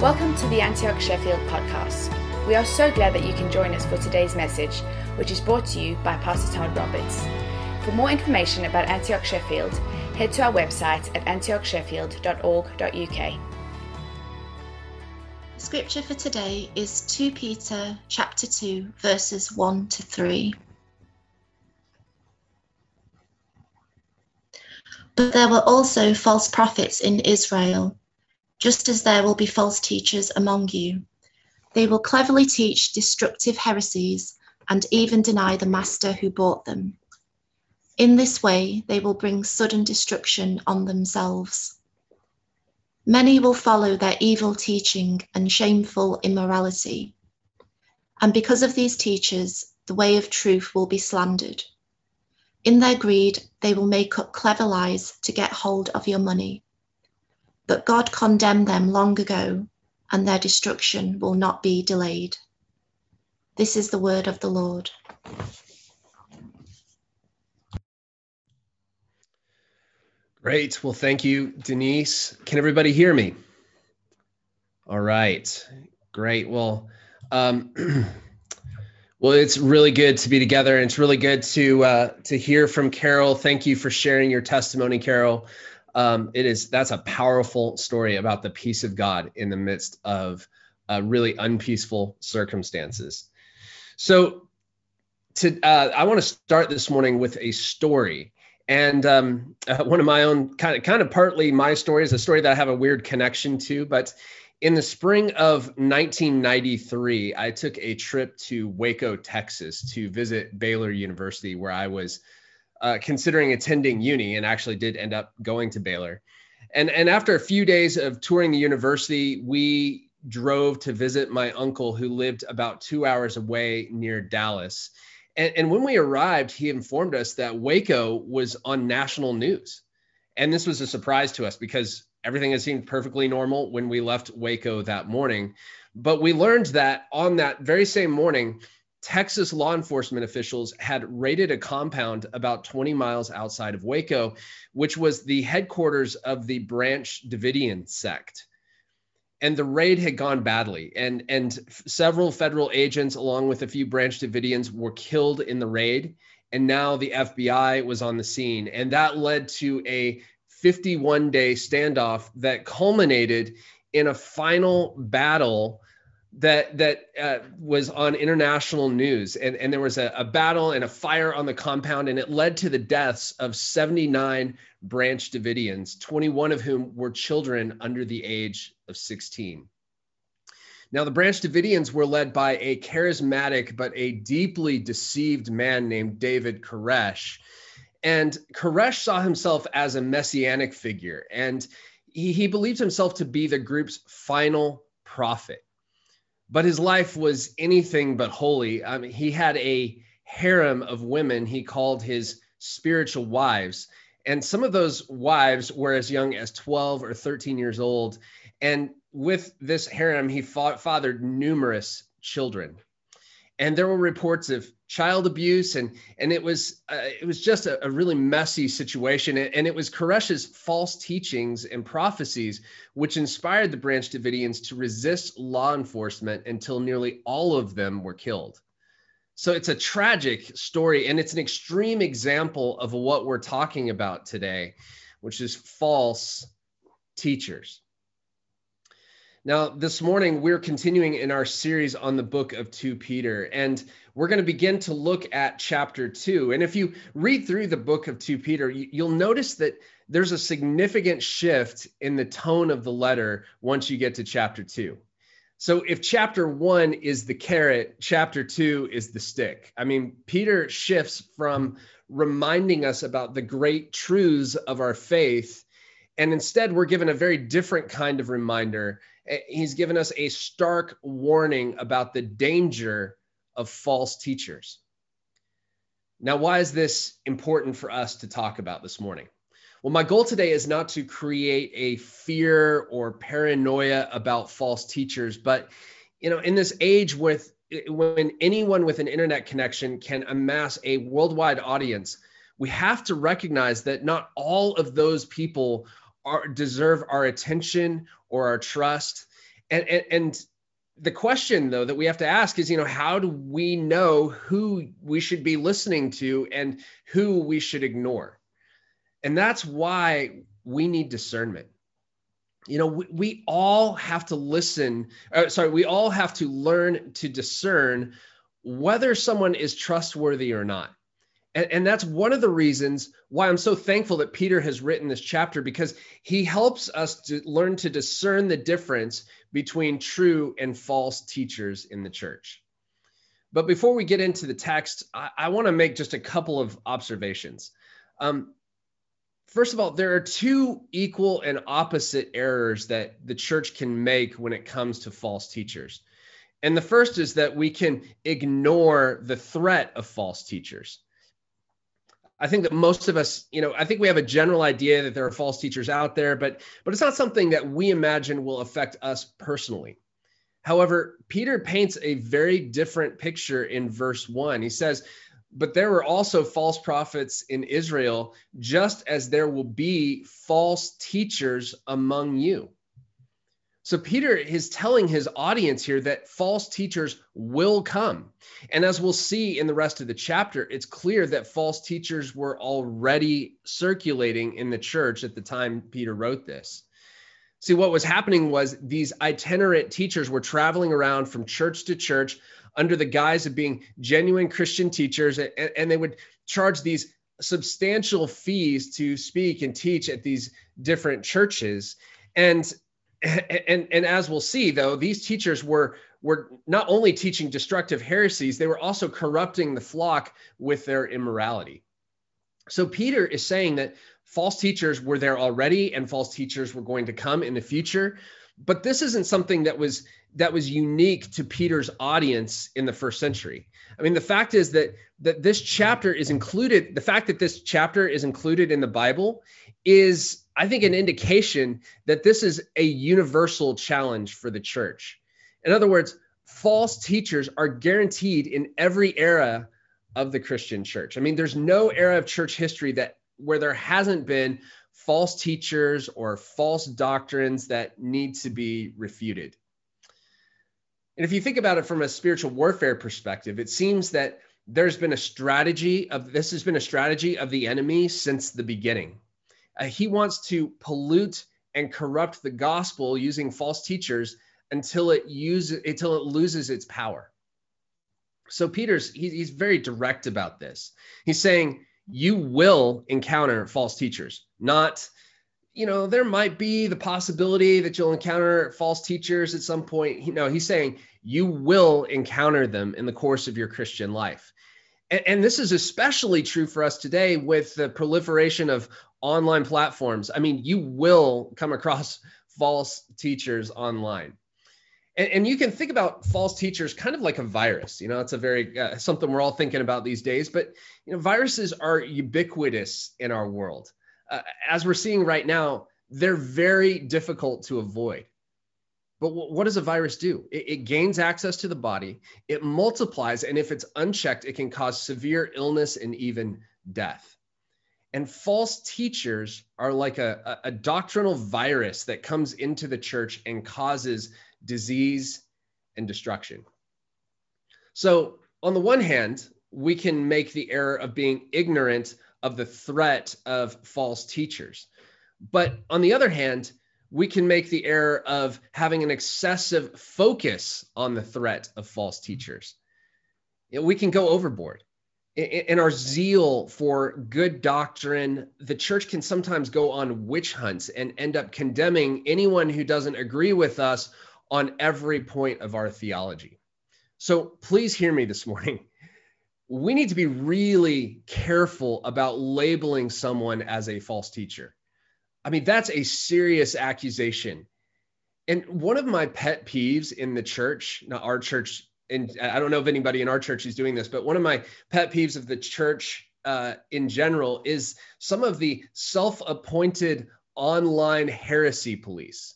Welcome to the Antioch Sheffield podcast. We are so glad that you can join us for today's message, which is brought to you by Pastor Todd Roberts. For more information about Antioch Sheffield, head to our website at antiochsheffield.org.uk. Scripture for today is 2 Peter chapter 2 verses 1 to 3. But there were also false prophets in Israel, just as there will be false teachers among you. They will cleverly teach destructive heresies and even deny the master who bought them. In this way, they will bring sudden destruction on themselves. Many will follow their evil teaching and shameful immorality. And because of these teachers, the way of truth will be slandered. In their greed, they will make up clever lies to get hold of your money. But God condemned them long ago, and their destruction will not be delayed. This is the word of the Lord. Great. Well, thank you, Denise. Can everybody hear me? All right. Great. Well, um, well, it's really good to be together, and it's really good to uh, to hear from Carol. Thank you for sharing your testimony, Carol. Um, it is that's a powerful story about the peace of God in the midst of uh, really unpeaceful circumstances. So, to uh, I want to start this morning with a story and um, uh, one of my own kind of kind of partly my story is a story that I have a weird connection to. But in the spring of 1993, I took a trip to Waco, Texas, to visit Baylor University, where I was uh, considering attending uni, and actually did end up going to Baylor. And and after a few days of touring the university, we drove to visit my uncle who lived about two hours away near Dallas and, and when we arrived, he informed us that Waco was on national news. And this was a surprise to us because everything had seemed perfectly normal when we left Waco that morning. But we learned that on that very same morning, Texas law enforcement officials had raided a compound about 20 miles outside of Waco, which was the headquarters of the Branch Davidian sect. And the raid had gone badly and and several federal agents along with a few branch davidians were killed in the raid and now the fbi was on the scene. And that led to a 51 day standoff that culminated in a final battle that that uh, was on international news. And, and there was a, a battle and a fire on the compound and it led to the deaths of 79 branch davidians 21 of whom were children under the age of 16 now the branch davidians were led by a charismatic but a deeply deceived man named david koresh. And koresh saw himself as a messianic figure and he, he believed himself to be the group's final prophet but his life was anything but holy. I mean, he had a harem of women he called his spiritual wives. And some of those wives were as young as 12 or 13 years old. And with this harem, he fought, fathered numerous children. And there were reports of child abuse and and it was uh, it was just a, a, really messy situation. And it was koresh's false teachings and prophecies which inspired the branch davidians to resist law enforcement until nearly all of them were killed. So it's a tragic story and it's an extreme example of what we're talking about today which is false teachers now, this morning, we're continuing in our series on the book of 2 Peter, and we're going to begin to look at chapter 2. And if you read through the book of 2 Peter, you'll notice that there's a significant shift in the tone of the letter once you get to chapter 2. So if chapter 1 is the carrot, chapter 2 is the stick. I mean, Peter shifts from reminding us about the great truths of our faith and instead, we're given a very different kind of reminder Eh, he's given us a stark warning about the danger of false teachers. Now, why is this important for us to talk about this morning? Well, my goal today is not to create a fear or paranoia about false teachers, but you know, in this age with when anyone with an internet connection can amass a worldwide audience, we have to recognize that not all of those people are, deserve our attention or our trust. And, and, and the question though that we have to ask is you know how do we know who we should be listening to and who we should ignore? And that's why we need discernment. You know we, we all have to listen uh, sorry we all have to learn to discern whether someone is trustworthy or not and, and that's one of the reasons why I'm so thankful that Peter has written this chapter because he helps us to learn to discern the difference between true and false teachers in the church. But before we get into the text, I, I want to make just a couple of observations. Um, first of all, there are two equal and opposite errors that the church can make when it comes to false teachers. And the first is that we can ignore the threat of false teachers. I think that most of us, you know, I think we have a general idea that there are false teachers out there, but but it's not something that we imagine will affect us personally. However, Peter paints a very different picture in verse 1. He says, "But there were also false prophets in Israel, just as there will be false teachers among you." So Peter is telling his audience here that false teachers will come. And as we'll see in the rest of the chapter, it's clear that false teachers were already circulating in the church at the time Peter wrote this. See, what was happening was these itinerant teachers were traveling around from church to church under the guise of being genuine Christian teachers, and, they would charge these substantial fees to speak and teach at these different churches. And and and as we'll see though these teachers were were not only teaching destructive heresies they were also corrupting the flock with their immorality. So peter is saying that false teachers were there already and false teachers were going to come in the future. But this isn't something that was that was unique to peter's audience in the first century. I mean the fact is that that this chapter is included the fact that this chapter is included in the bible is I think, an indication that this is a universal challenge for the church. In other words, false teachers are guaranteed in every era of the Christian church. I mean, there's no era of church history that where there hasn't been false teachers or false doctrines that need to be refuted. And if you think about it from a spiritual warfare perspective, it seems that there's been a strategy of this has been a strategy of the enemy since the beginning. Uh, he wants to pollute and corrupt the gospel using false teachers until it uses until it loses its power. So Peter's he, he's very direct about this. He's saying you will encounter false teachers, not you know there might be the possibility that you'll encounter false teachers at some point. You know, he's saying you will encounter them in the course of your Christian life. And, and this is especially true for us today with the proliferation of online platforms. I mean, you will come across false teachers online. And, and, you can think about false teachers kind of like a virus. You know, it's a very uh, something we're all thinking about these days. But you know, viruses are ubiquitous in our world. Uh, as we're seeing right now, they're very difficult to avoid. But w- what does a virus do? It, it gains access to the body, it multiplies, and if it's unchecked, it can cause severe illness and even death. And false teachers are like a, a, doctrinal virus that comes into the church and causes disease and destruction. So, on the one hand, we can make the error of being ignorant of the threat of false teachers. But on the other hand, we can make the error of having an excessive focus on the threat of false teachers. We can go overboard in our zeal for good doctrine, the church can sometimes go on witch hunts and end up condemning anyone who doesn't agree with us on every point of our theology. So please hear me this morning. We need to be really careful about labeling someone as a false teacher. I mean, that's a serious accusation. And one of my pet peeves in the church, not our church and I don't know if anybody in our church is doing this, but one of my pet peeves of the church uh, in general is some of the self-appointed online heresy police.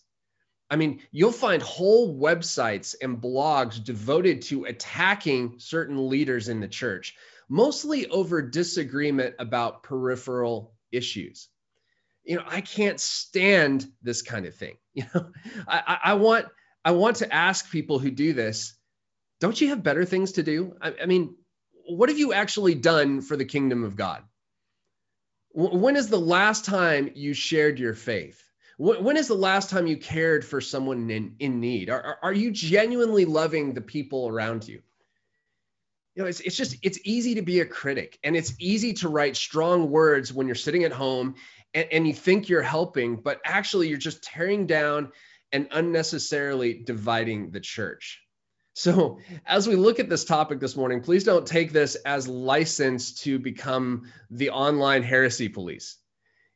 I mean, you'll find whole websites and blogs devoted to attacking certain leaders in the church, mostly over disagreement about peripheral issues. You know, I can't stand this kind of thing. You know, I, I want I want to ask people who do this don't you have better things to do? I, I mean, what have you actually done for the kingdom of God? When is the last time you shared your faith? When is the last time you cared for someone in, in need? Are, are you genuinely loving the people around you? You know, it's, it's just, it's easy to be a critic and it's easy to write strong words when you're sitting at home and, and you think you're helping, but actually you're just tearing down and unnecessarily dividing the church. So, as we look at this topic this morning, please don't take this as license to become the online heresy police.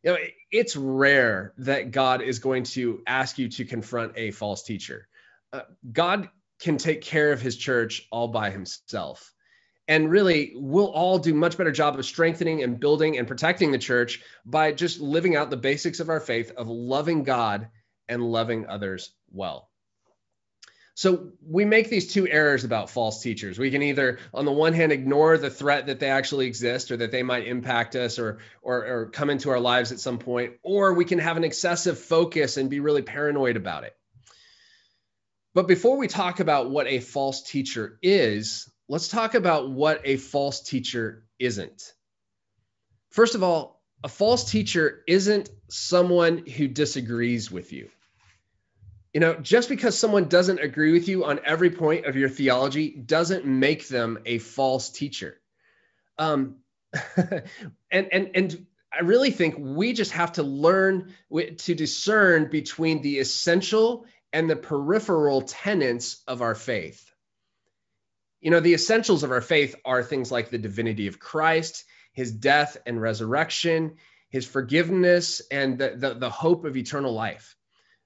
You know, it's rare that God is going to ask you to confront a false teacher. Uh, God can take care of his church all by himself. And really, we'll all do much better job of strengthening and building and protecting the church by just living out the basics of our faith of loving God and loving others well. So we make these two errors about false teachers. We can either, on the one hand, ignore the threat that they actually exist or that they might impact us or, or, or come into our lives at some point, or we can have an excessive focus and be really paranoid about it. But before we talk about what a false teacher is, let's talk about what a false teacher isn't. First of all, a false teacher isn't someone who disagrees with you. You know, just because someone doesn't agree with you on every point of your theology doesn't make them a false teacher. Um, and and and I really think we just have to learn to discern between the essential and the peripheral tenets of our faith. You know, the essentials of our faith are things like the divinity of Christ, his death and resurrection, his forgiveness, and the, the, the hope of eternal life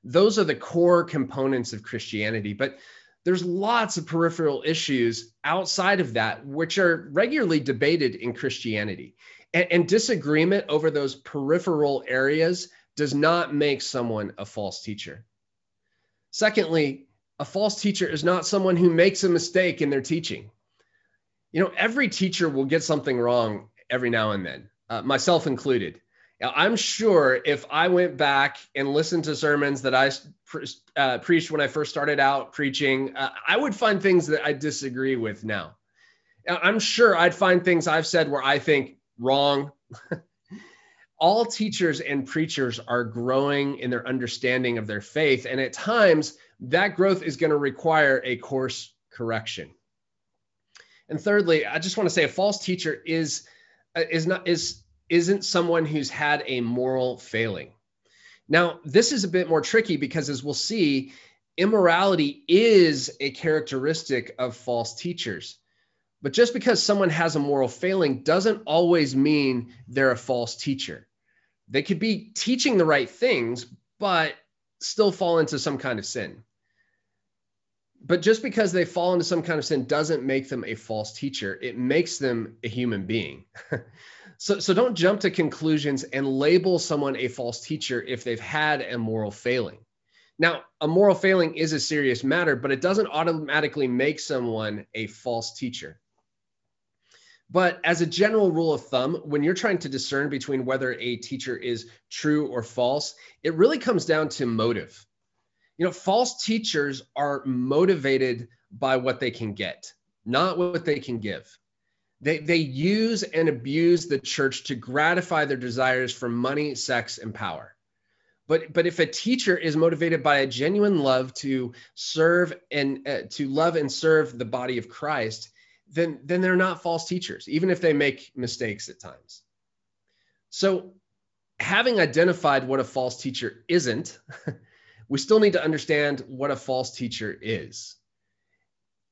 those are the core components of Christianity. But there's lots of peripheral issues outside of that, which are regularly debated in Christianity. And, and, disagreement over those peripheral areas does not make someone a false teacher. Secondly, a false teacher is not someone who makes a mistake in their teaching. You know, every teacher will get something wrong every now and then, uh, myself included. I'm sure if I went back and listened to sermons that I uh, preached when I first started out preaching, uh, I would find things that I disagree with now. I'm sure I'd find things I've said where I think wrong. All teachers and preachers are growing in their understanding of their faith. And at times, that growth is going to require a course correction. And thirdly, I just want to say a false teacher is uh, is not is isn't someone who's had a moral failing. Now, this is a bit more tricky because, as we'll see, immorality is a characteristic of false teachers. But just because someone has a moral failing doesn't always mean they're a false teacher. They could be teaching the right things, but still fall into some kind of sin. But just because they fall into some kind of sin doesn't make them a false teacher. It makes them a human being. So, so don't jump to conclusions and label someone a false teacher if they've had a moral failing. Now, a moral failing is a serious matter, but it doesn't automatically make someone a false teacher. But as a general rule of thumb, when you're trying to discern between whether a teacher is true or false, it really comes down to motive. You know, false teachers are motivated by what they can get, not what they can give. They, they use and abuse the church to gratify their desires for money, sex, and power. But, but if a teacher is motivated by a genuine love to serve and uh, to love and serve the body of Christ, then, then they're not false teachers, even if they make mistakes at times. So, having identified what a false teacher isn't, we still need to understand what a false teacher is.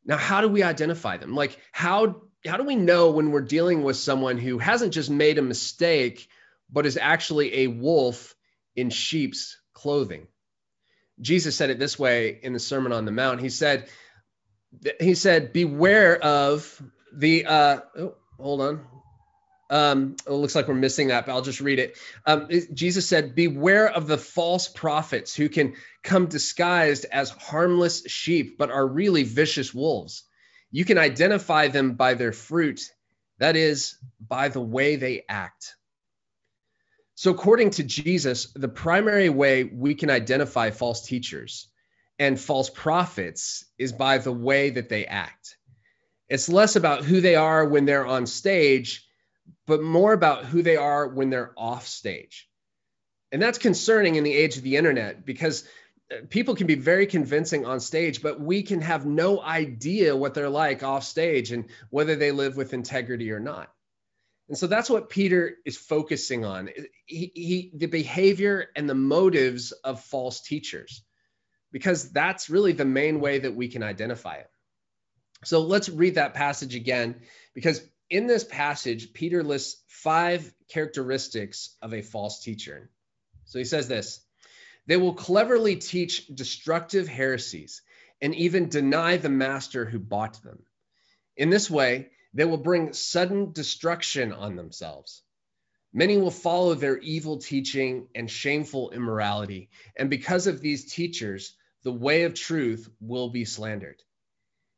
Now, how do we identify them? Like, how how do we know when we're dealing with someone who hasn't just made a mistake, but is actually a wolf in sheep's clothing? Jesus said it this way in the Sermon on the Mount. He said, he said, beware of the uh oh, hold on. Um, it looks like we're missing that, but I'll just read it. Um, Jesus said, Beware of the false prophets who can come disguised as harmless sheep, but are really vicious wolves. You can identify them by their fruit, that is, by the way they act. So, according to Jesus, the primary way we can identify false teachers and false prophets is by the way that they act. It's less about who they are when they're on stage, but more about who they are when they're off stage. And that's concerning in the age of the internet because people can be very convincing on stage, but we can have no idea what they're like off stage and whether they live with integrity or not. And so that's what Peter is focusing on. He, he, the behavior and the motives of false teachers, because that's really the main way that we can identify it. So let's read that passage again, because in this passage, Peter lists five characteristics of a false teacher. So he says this they will cleverly teach destructive heresies and even deny the master who bought them. In this way, they will bring sudden destruction on themselves. Many will follow their evil teaching and shameful immorality. And because of these teachers, the way of truth will be slandered.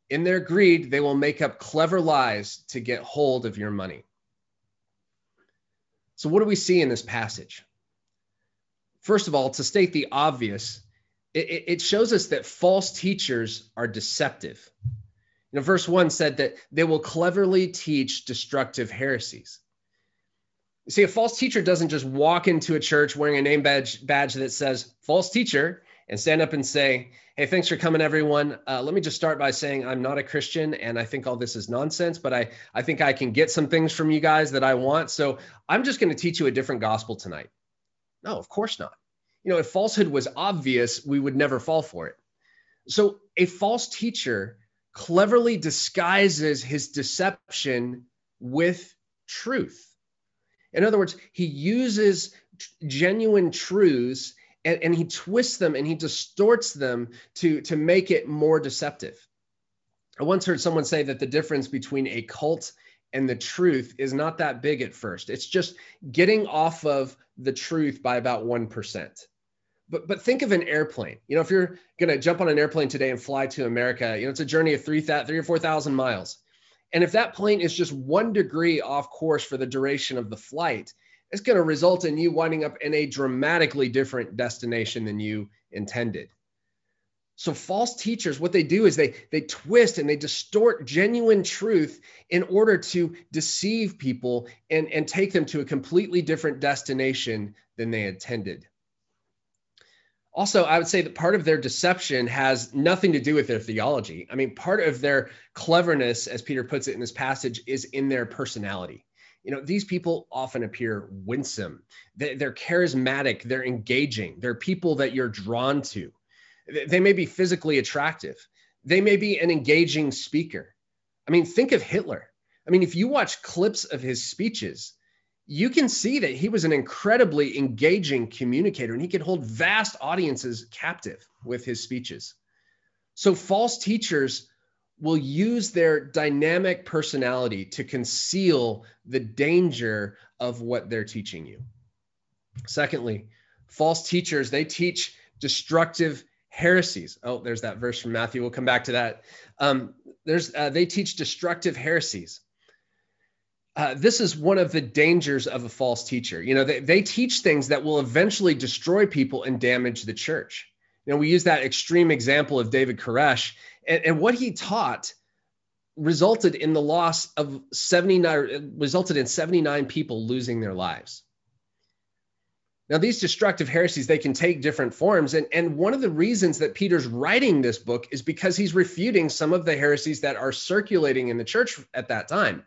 In their greed, they will make up clever lies to get hold of your money. So, what do we see in this passage? First of all, to state the obvious, it, it shows us that false teachers are deceptive. You know, verse one said that they will cleverly teach destructive heresies. See, a false teacher doesn't just walk into a church wearing a name badge, badge that says false teacher and stand up and say, Hey, thanks for coming, everyone. Uh, let me just start by saying I'm not a Christian and I think all this is nonsense, but I, I think I can get some things from you guys that I want. So I'm just going to teach you a different gospel tonight. No, of course not. You know, if falsehood was obvious, we would never fall for it. So a false teacher cleverly disguises his deception with truth. In other words, he uses genuine truths and, and, he twists them and he distorts them to, to make it more deceptive. I once heard someone say that the difference between a cult and the truth is not that big at first. It's just getting off of the truth by about 1% but but think of an airplane. You know, if you're gonna jump on an airplane today and fly to America, you know, it's a journey of three three or four thousand miles. And if that plane is just one degree off course for the duration of the flight, it's going to result in you winding up in a dramatically different destination than you intended. So false teachers, what they do is they they twist and they distort genuine truth in order to deceive people and, and take them to a completely different destination than they intended. Also, I would say that part of their deception has nothing to do with their theology. I mean, part of their cleverness, as Peter puts it in this passage, is in their personality. You know, these people often appear winsome. They're charismatic. They're engaging. They're people that you're drawn to. They may be physically attractive. They may be an engaging speaker. I mean, think of Hitler. I mean, if you watch clips of his speeches, you can see that he was an incredibly engaging communicator and he could hold vast audiences captive with his speeches. So, false teachers will use their dynamic personality to conceal the danger of what they're teaching you. Secondly, false teachers, they teach destructive heresies. Oh, there's that verse from Matthew. We'll come back to that. Um, there's uh, they teach destructive heresies uh, this is one of the dangers of a false teacher. You know, they, they teach things that will eventually destroy people and damage the church. You know, we use that extreme example of David Koresh, and, and what he taught resulted in the loss of 79 resulted in 79 people losing their lives. Now, these destructive heresies, they can take different forms. And, and one of the reasons that Peter's writing this book is because he's refuting some of the heresies that are circulating in the church at that time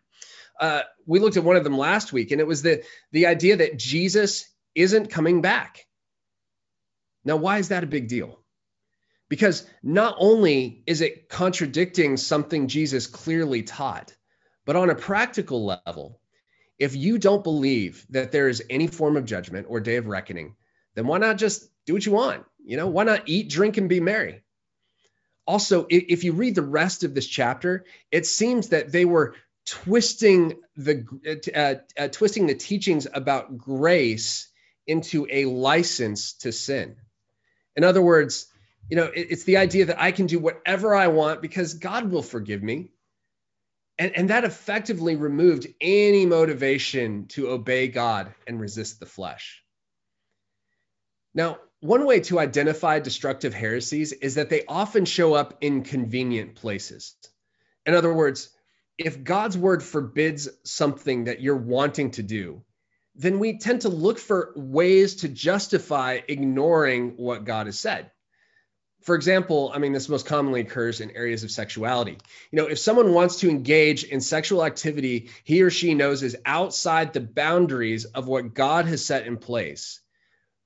uh, we looked at one of them last week, and it was the the idea that Jesus isn't coming back. Now, why is that a big deal? Because not only is it contradicting something Jesus clearly taught, but on a practical level, if you don't believe that there is any form of judgment or day of reckoning, then why not just do what you want? You know, why not eat, drink, and be merry? Also, if you read the rest of this chapter, it seems that they were twisting the uh, uh, twisting the teachings about grace into a license to sin. In other words, you know, it's the idea that I can do whatever I want because God will forgive me. And, and that effectively removed any motivation to obey God and resist the flesh. Now, one way to identify destructive heresies is that they often show up in convenient places. In other words, if God's word forbids something that you're wanting to do, then we tend to look for ways to justify ignoring what God has said. For example, I mean, this most commonly occurs in areas of sexuality. You know, if someone wants to engage in sexual activity he or she knows is outside the boundaries of what God has set in place,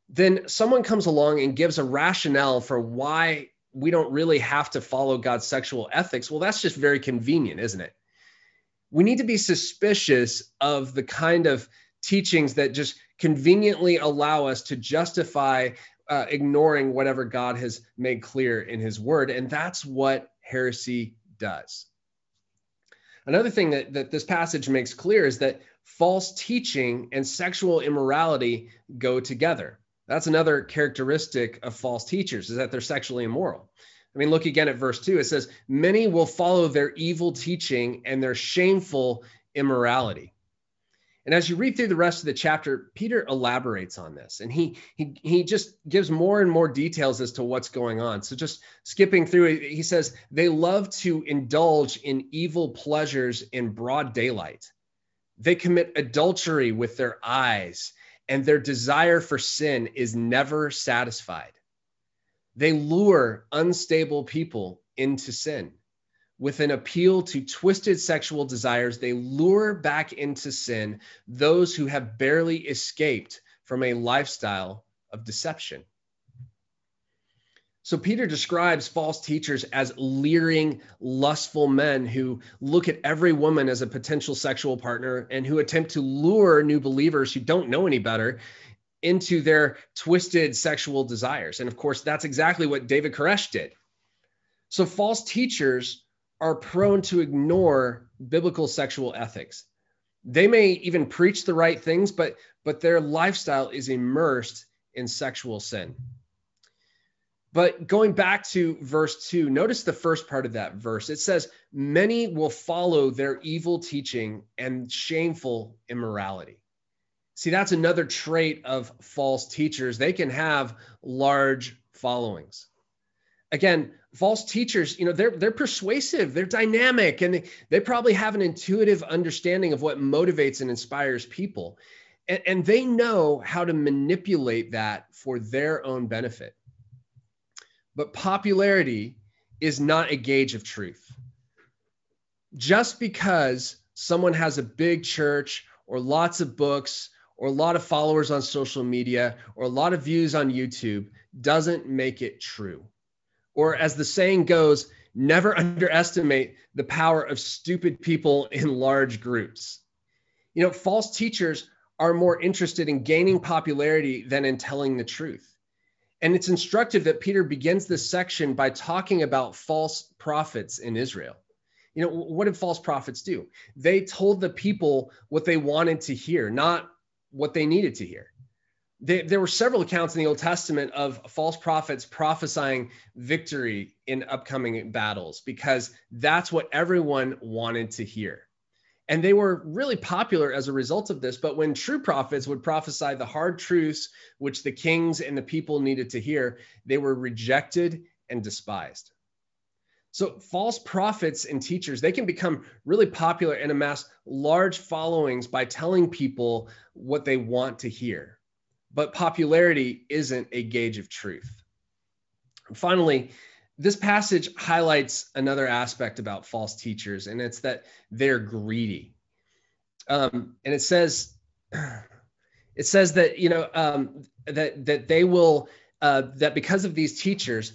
then someone comes along and gives a rationale for why we don't really have to follow God's sexual ethics. Well, that's just very convenient, isn't it? We need to be suspicious of the kind of teachings that just conveniently allow us to justify uh, ignoring whatever God has made clear in his word. And that's what heresy does. Another thing that, that this passage makes clear is that false teaching and sexual immorality go together. That's another characteristic of false teachers is that they're sexually immoral. I mean, look again at verse 2. It says, Many will follow their evil teaching and their shameful immorality. And as you read through the rest of the chapter, Peter elaborates on this and he, he, he just gives more and more details as to what's going on. So, just skipping through he says, They love to indulge in evil pleasures in broad daylight. They commit adultery with their eyes, and their desire for sin is never satisfied. They lure unstable people into sin with an appeal to twisted sexual desires, they lure back into sin those who have barely escaped from a lifestyle of deception. So, Peter describes false teachers as leering, lustful men who look at every woman as a potential sexual partner and who attempt to lure new believers who don't know any better into their twisted sexual desires. And of course, that's exactly what David Koresh did. So, false teachers are prone to ignore biblical sexual ethics. They may even preach the right things, but but their lifestyle is immersed in sexual sin. But going back to verse 2, notice the first part of that verse. It says, Many will follow their evil teaching and shameful immorality. See, that's another trait of false teachers. They can have large followings again false teachers you know they're they're persuasive they're dynamic and they, they probably have an intuitive understanding of what motivates and inspires people. And, and they know how to manipulate that for their own benefit. But popularity is not a gauge of truth. Just because someone has a big church or lots of books or a lot of followers on social media or a lot of views on YouTube doesn't make it true or, as the saying goes, never underestimate the power of stupid people in large groups. You know, false teachers are more interested in gaining popularity than in telling the truth. And it's instructive that Peter begins this section by talking about false prophets in Israel. You know, what did false prophets do? They told the people what they wanted to hear, not what they needed to hear they, there were several accounts in the Old Testament of false prophets prophesying victory in upcoming battles because that's what everyone wanted to hear. And they were really popular as a result of this. But when true prophets would prophesy the hard truths which the kings and the people needed to hear, they were rejected and despised. So false prophets and teachers, they can become really popular and amass large followings by telling people what they want to hear but popularity isn't a gauge of truth. finally, this passage highlights another aspect about false teachers, and it's that they're greedy. Um, and it says, it says that you know um, that that they will uh, that because of these teachers,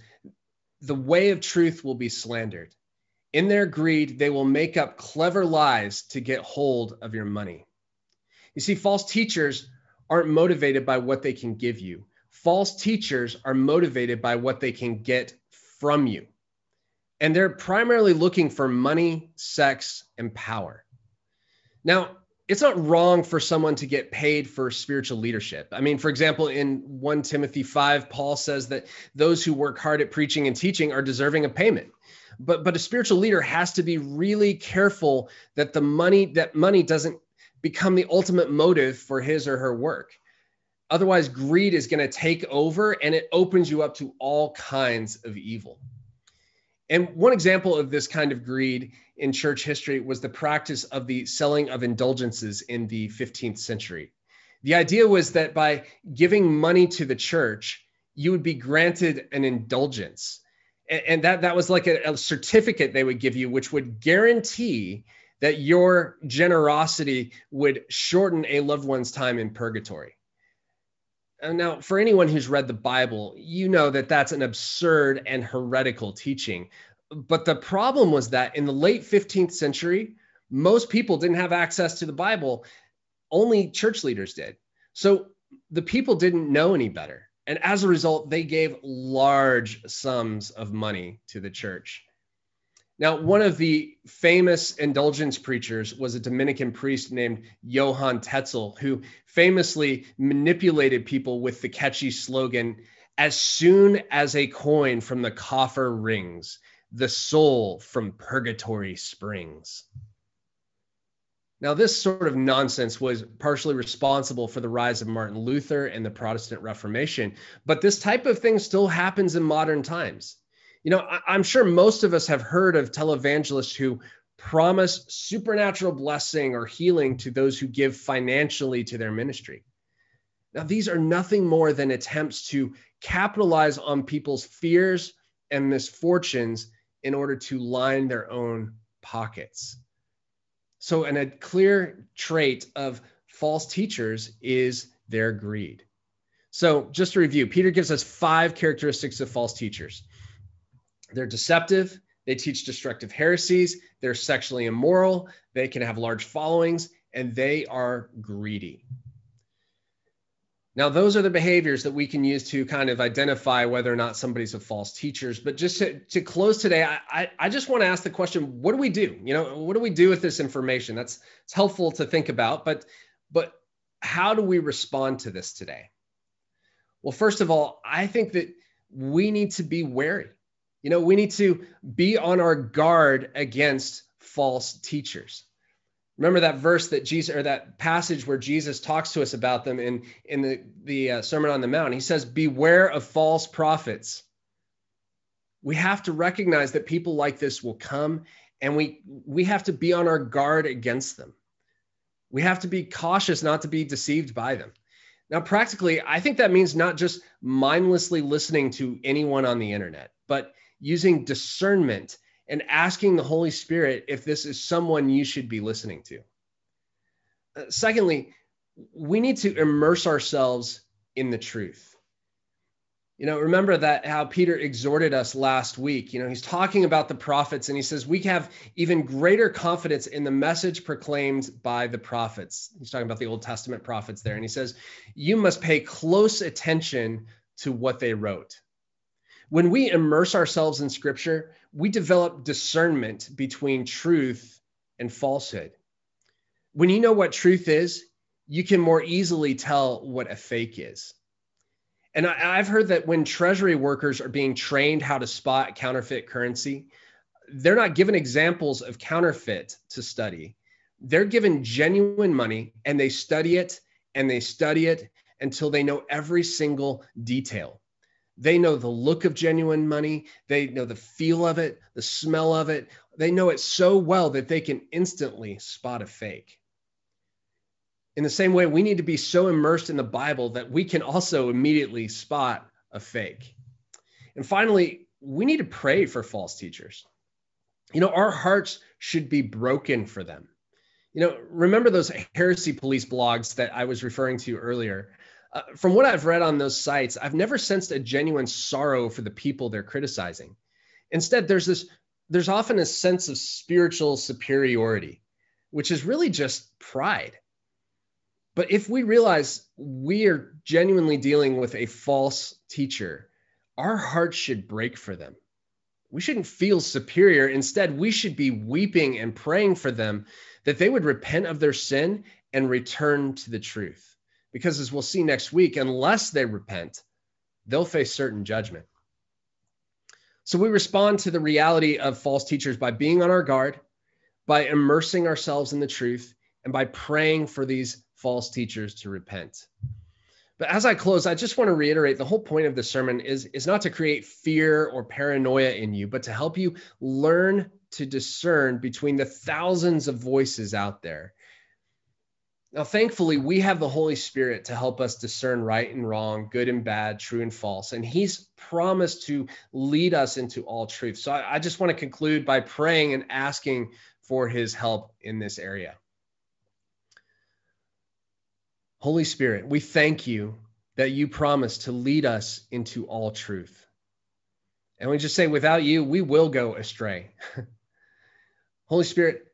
the way of truth will be slandered. In their greed, they will make up clever lies to get hold of your money. You see, false teachers aren't motivated by what they can give you. False teachers are motivated by what they can get from you. And they're primarily looking for money, sex, and power. Now, it's not wrong for someone to get paid for spiritual leadership. I mean, for example, in 1 Timothy 5, Paul says that those who work hard at preaching and teaching are deserving of payment. But but a spiritual leader has to be really careful that the money that money doesn't become the ultimate motive for his or her work. Otherwise, greed is going to take over and it opens you up to all kinds of evil. And one example of this kind of greed in church history was the practice of the selling of indulgences in the 15th century. The idea was that by giving money to the church, you would be granted an indulgence. And that, that was like a, a certificate they would give you, which would guarantee that your generosity would shorten a loved one's time in purgatory. Now, for anyone who's read the Bible, you know that that's an absurd and heretical teaching. But the problem was that in the late 15th century, most people didn't have access to the Bible, only church leaders did. So the people didn't know any better. And as a result, they gave large sums of money to the church. Now, one of the famous indulgence preachers was a Dominican priest named Johann Tetzel, who famously manipulated people with the catchy slogan As soon as a coin from the coffer rings, the soul from purgatory springs. Now, this sort of nonsense was partially responsible for the rise of Martin Luther and the Protestant Reformation, but this type of thing still happens in modern times. You know, I- am sure most of us have heard of televangelists who promise supernatural blessing or healing to those who give financially to their ministry. Now, these are nothing more than attempts to capitalize on people's fears and misfortunes in order to line their own pockets. So, and a clear trait of false teachers is their greed. So, just to review, Peter gives us five characteristics of false teachers. They're deceptive. They teach destructive heresies. They're sexually immoral. They can have large followings, and they are greedy. Now, those are the behaviors that we can use to kind of identify whether or not somebody's a false teacher. But just to, to close today, I, I, I just want to ask the question: What do we do? You know, what do we do with this information? That's it's helpful to think about, but but how do we respond to this today? Well, first of all, I think that we need to be wary. You know, we need to be on our guard against false teachers. Remember that verse that Jesus, or that passage where Jesus talks to us about them in, in the, the uh, Sermon on the Mount. He says, Beware of false prophets. We have to recognize that people like this will come and we, we have to be on our guard against them. We have to be cautious not to be deceived by them. Now, practically, I think that means not just mindlessly listening to anyone on the internet, but using discernment and asking the Holy Spirit if this is someone you should be listening to. Uh, secondly, we need to immerse ourselves in the truth. You know, remember that how Peter exhorted us last week. You know, he's talking about the prophets and he says we have even greater confidence in the message proclaimed by the prophets. He's talking about the Old Testament prophets there. And he says, you must pay close attention to what they wrote when we immerse ourselves in scripture, we develop discernment between truth and falsehood. When you know what truth is, you can more easily tell what a fake is. And I, have heard that when treasury workers are being trained how to spot counterfeit currency, they're not given examples of counterfeit to study. They're given genuine money and they study it and they study it until they know every single detail. They know the look of genuine money. They know the feel of it, the smell of it. They know it so well that they can instantly spot a fake. In the same way, we need to be so immersed in the Bible that we can also immediately spot a fake. And finally, we need to pray for false teachers. You know, our hearts should be broken for them. You know, remember those heresy police blogs that I was referring to earlier? Uh, from what I've read on those sites, I've never sensed a genuine sorrow for the people they're criticizing. Instead, there's this there's often a sense of spiritual superiority, which is really just pride. But if we realize we are genuinely dealing with a false teacher, our hearts should break for them. We shouldn't feel superior. Instead, we should be weeping and praying for them that they would repent of their sin and return to the truth. Because as we'll see next week, unless they repent, they'll face certain judgment. So we respond to the reality of false teachers by being on our guard, by immersing ourselves in the truth, and by praying for these false teachers to repent. But as I close, I just want to reiterate the whole point of the sermon is, is not to create fear or paranoia in you, but to help you learn to discern between the thousands of voices out there. Now, thankfully, we have the Holy Spirit to help us discern right and wrong, good and bad, true and false. And He's promised to lead us into all truth. So I, I just want to conclude by praying and asking for His help in this area. Holy Spirit, we thank you that you promise to lead us into all truth. And we just say, without you, we will go astray. Holy Spirit,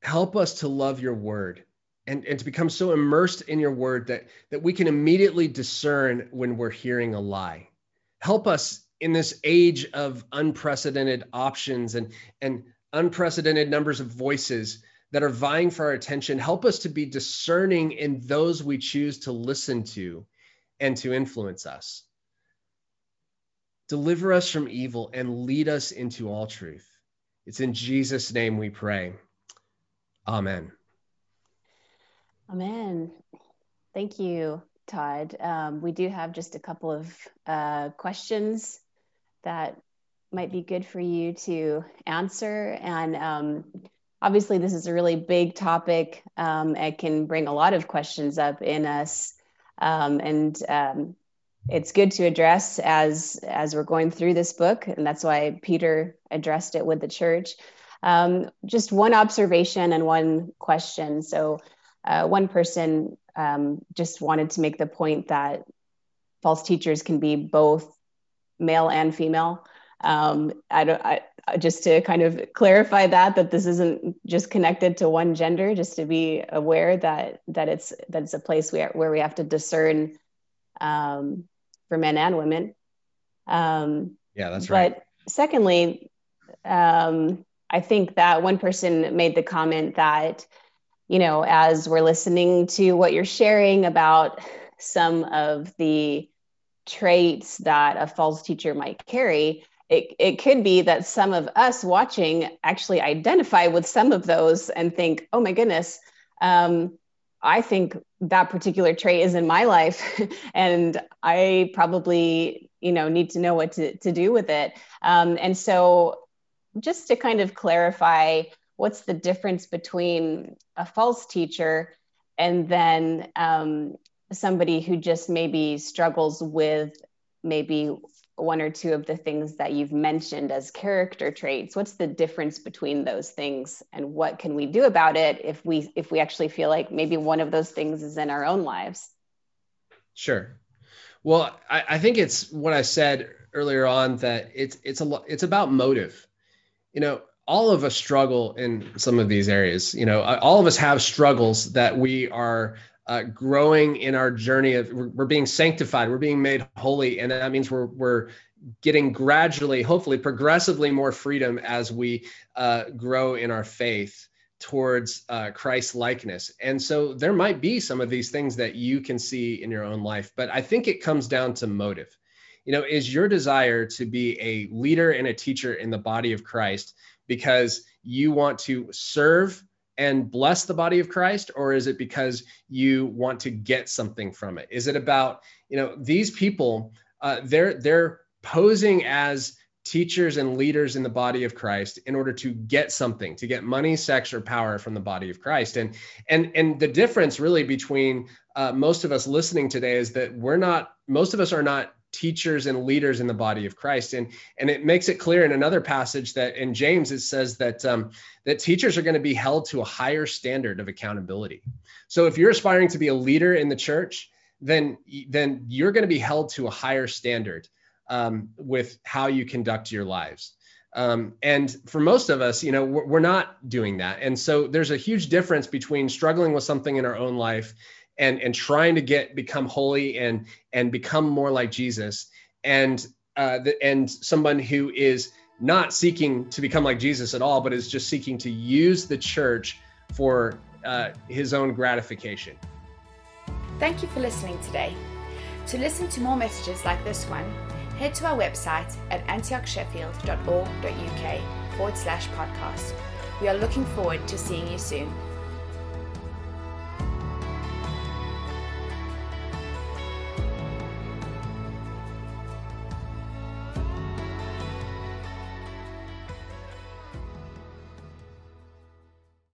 help us to love your word and, and to become so immersed in your word that, that we can immediately discern when we're hearing a lie. Help us in this age of unprecedented options and, and unprecedented numbers of voices that are vying for our attention. Help us to be discerning in those we choose to listen to and to influence us. Deliver us from evil and lead us into all truth. It's in Jesus' name we pray. Amen. Amen. Thank you, Todd. Um, we do have just a couple of uh, questions that might be good for you to answer. And um, obviously this is a really big topic. Um, it can bring a lot of questions up in us, um, and um, it's good to address as as we're going through this book, and that's why Peter addressed it with the church. Um, just one observation and one question. So, uh, one person um, just wanted to make the point that false teachers can be both male and female. Um, I don't. I, just to kind of clarify that that this isn't just connected to one gender just to be aware that that it's that it's a place where, where we have to discern um, for men and women um, yeah that's right but secondly um, i think that one person made the comment that you know as we're listening to what you're sharing about some of the traits that a false teacher might carry it, it could be that some of us watching actually identify with some of those and think, oh my goodness, um, I think that particular trait is in my life, and I probably, you know, need to know what to, to do with it. Um, and so, just to kind of clarify, what's the difference between a false teacher and then um, somebody who just maybe struggles with maybe one or two of the things that you've mentioned as character traits. What's the difference between those things and what can we do about it if we if we actually feel like maybe one of those things is in our own lives? Sure. Well i, I think it's what i said earlier on that it's it's a lot it's about motive. You know all of us struggle in some of these areas. You know all of us have struggles that we are uh, growing in our journey of we're, we're, being sanctified we're being made holy and that means we're we're getting gradually hopefully progressively more freedom as we uh, grow in our faith towards uh, christ likeness. And so there might be some of these things that you can see in your own life but i think it comes down to motive. You know is your desire to be a leader and a teacher in the body of christ because you want to serve and bless the body of Christ or is it because you want to get something from it? Is it about, you know, these people uh, they're they're posing as teachers and leaders in the body of Christ in order to get something, to get money, sex, or power from the body of Christ. And and and the difference really between uh, most of us listening today is that we're not most of us are not teachers and leaders in the body of Christ. And, and it makes it clear in another passage that in James, it says that, um, that teachers are going to be held to a higher standard of accountability. So if you're aspiring to be a leader in the church, then, then you're going to be held to a higher standard um, with how you conduct your lives. Um, and for most of us, you know, we're, we're not doing that. And so there's a huge difference between struggling with something in our own life and and trying to get become holy and and become more like Jesus and uh, the, and someone who is not seeking to become like Jesus at all, but is just seeking to use the church for uh, his own gratification. Thank you for listening today. To listen to more messages like this one, head to our website at antiochsheffield.org.uk forward slash podcast. We are looking forward to seeing you soon.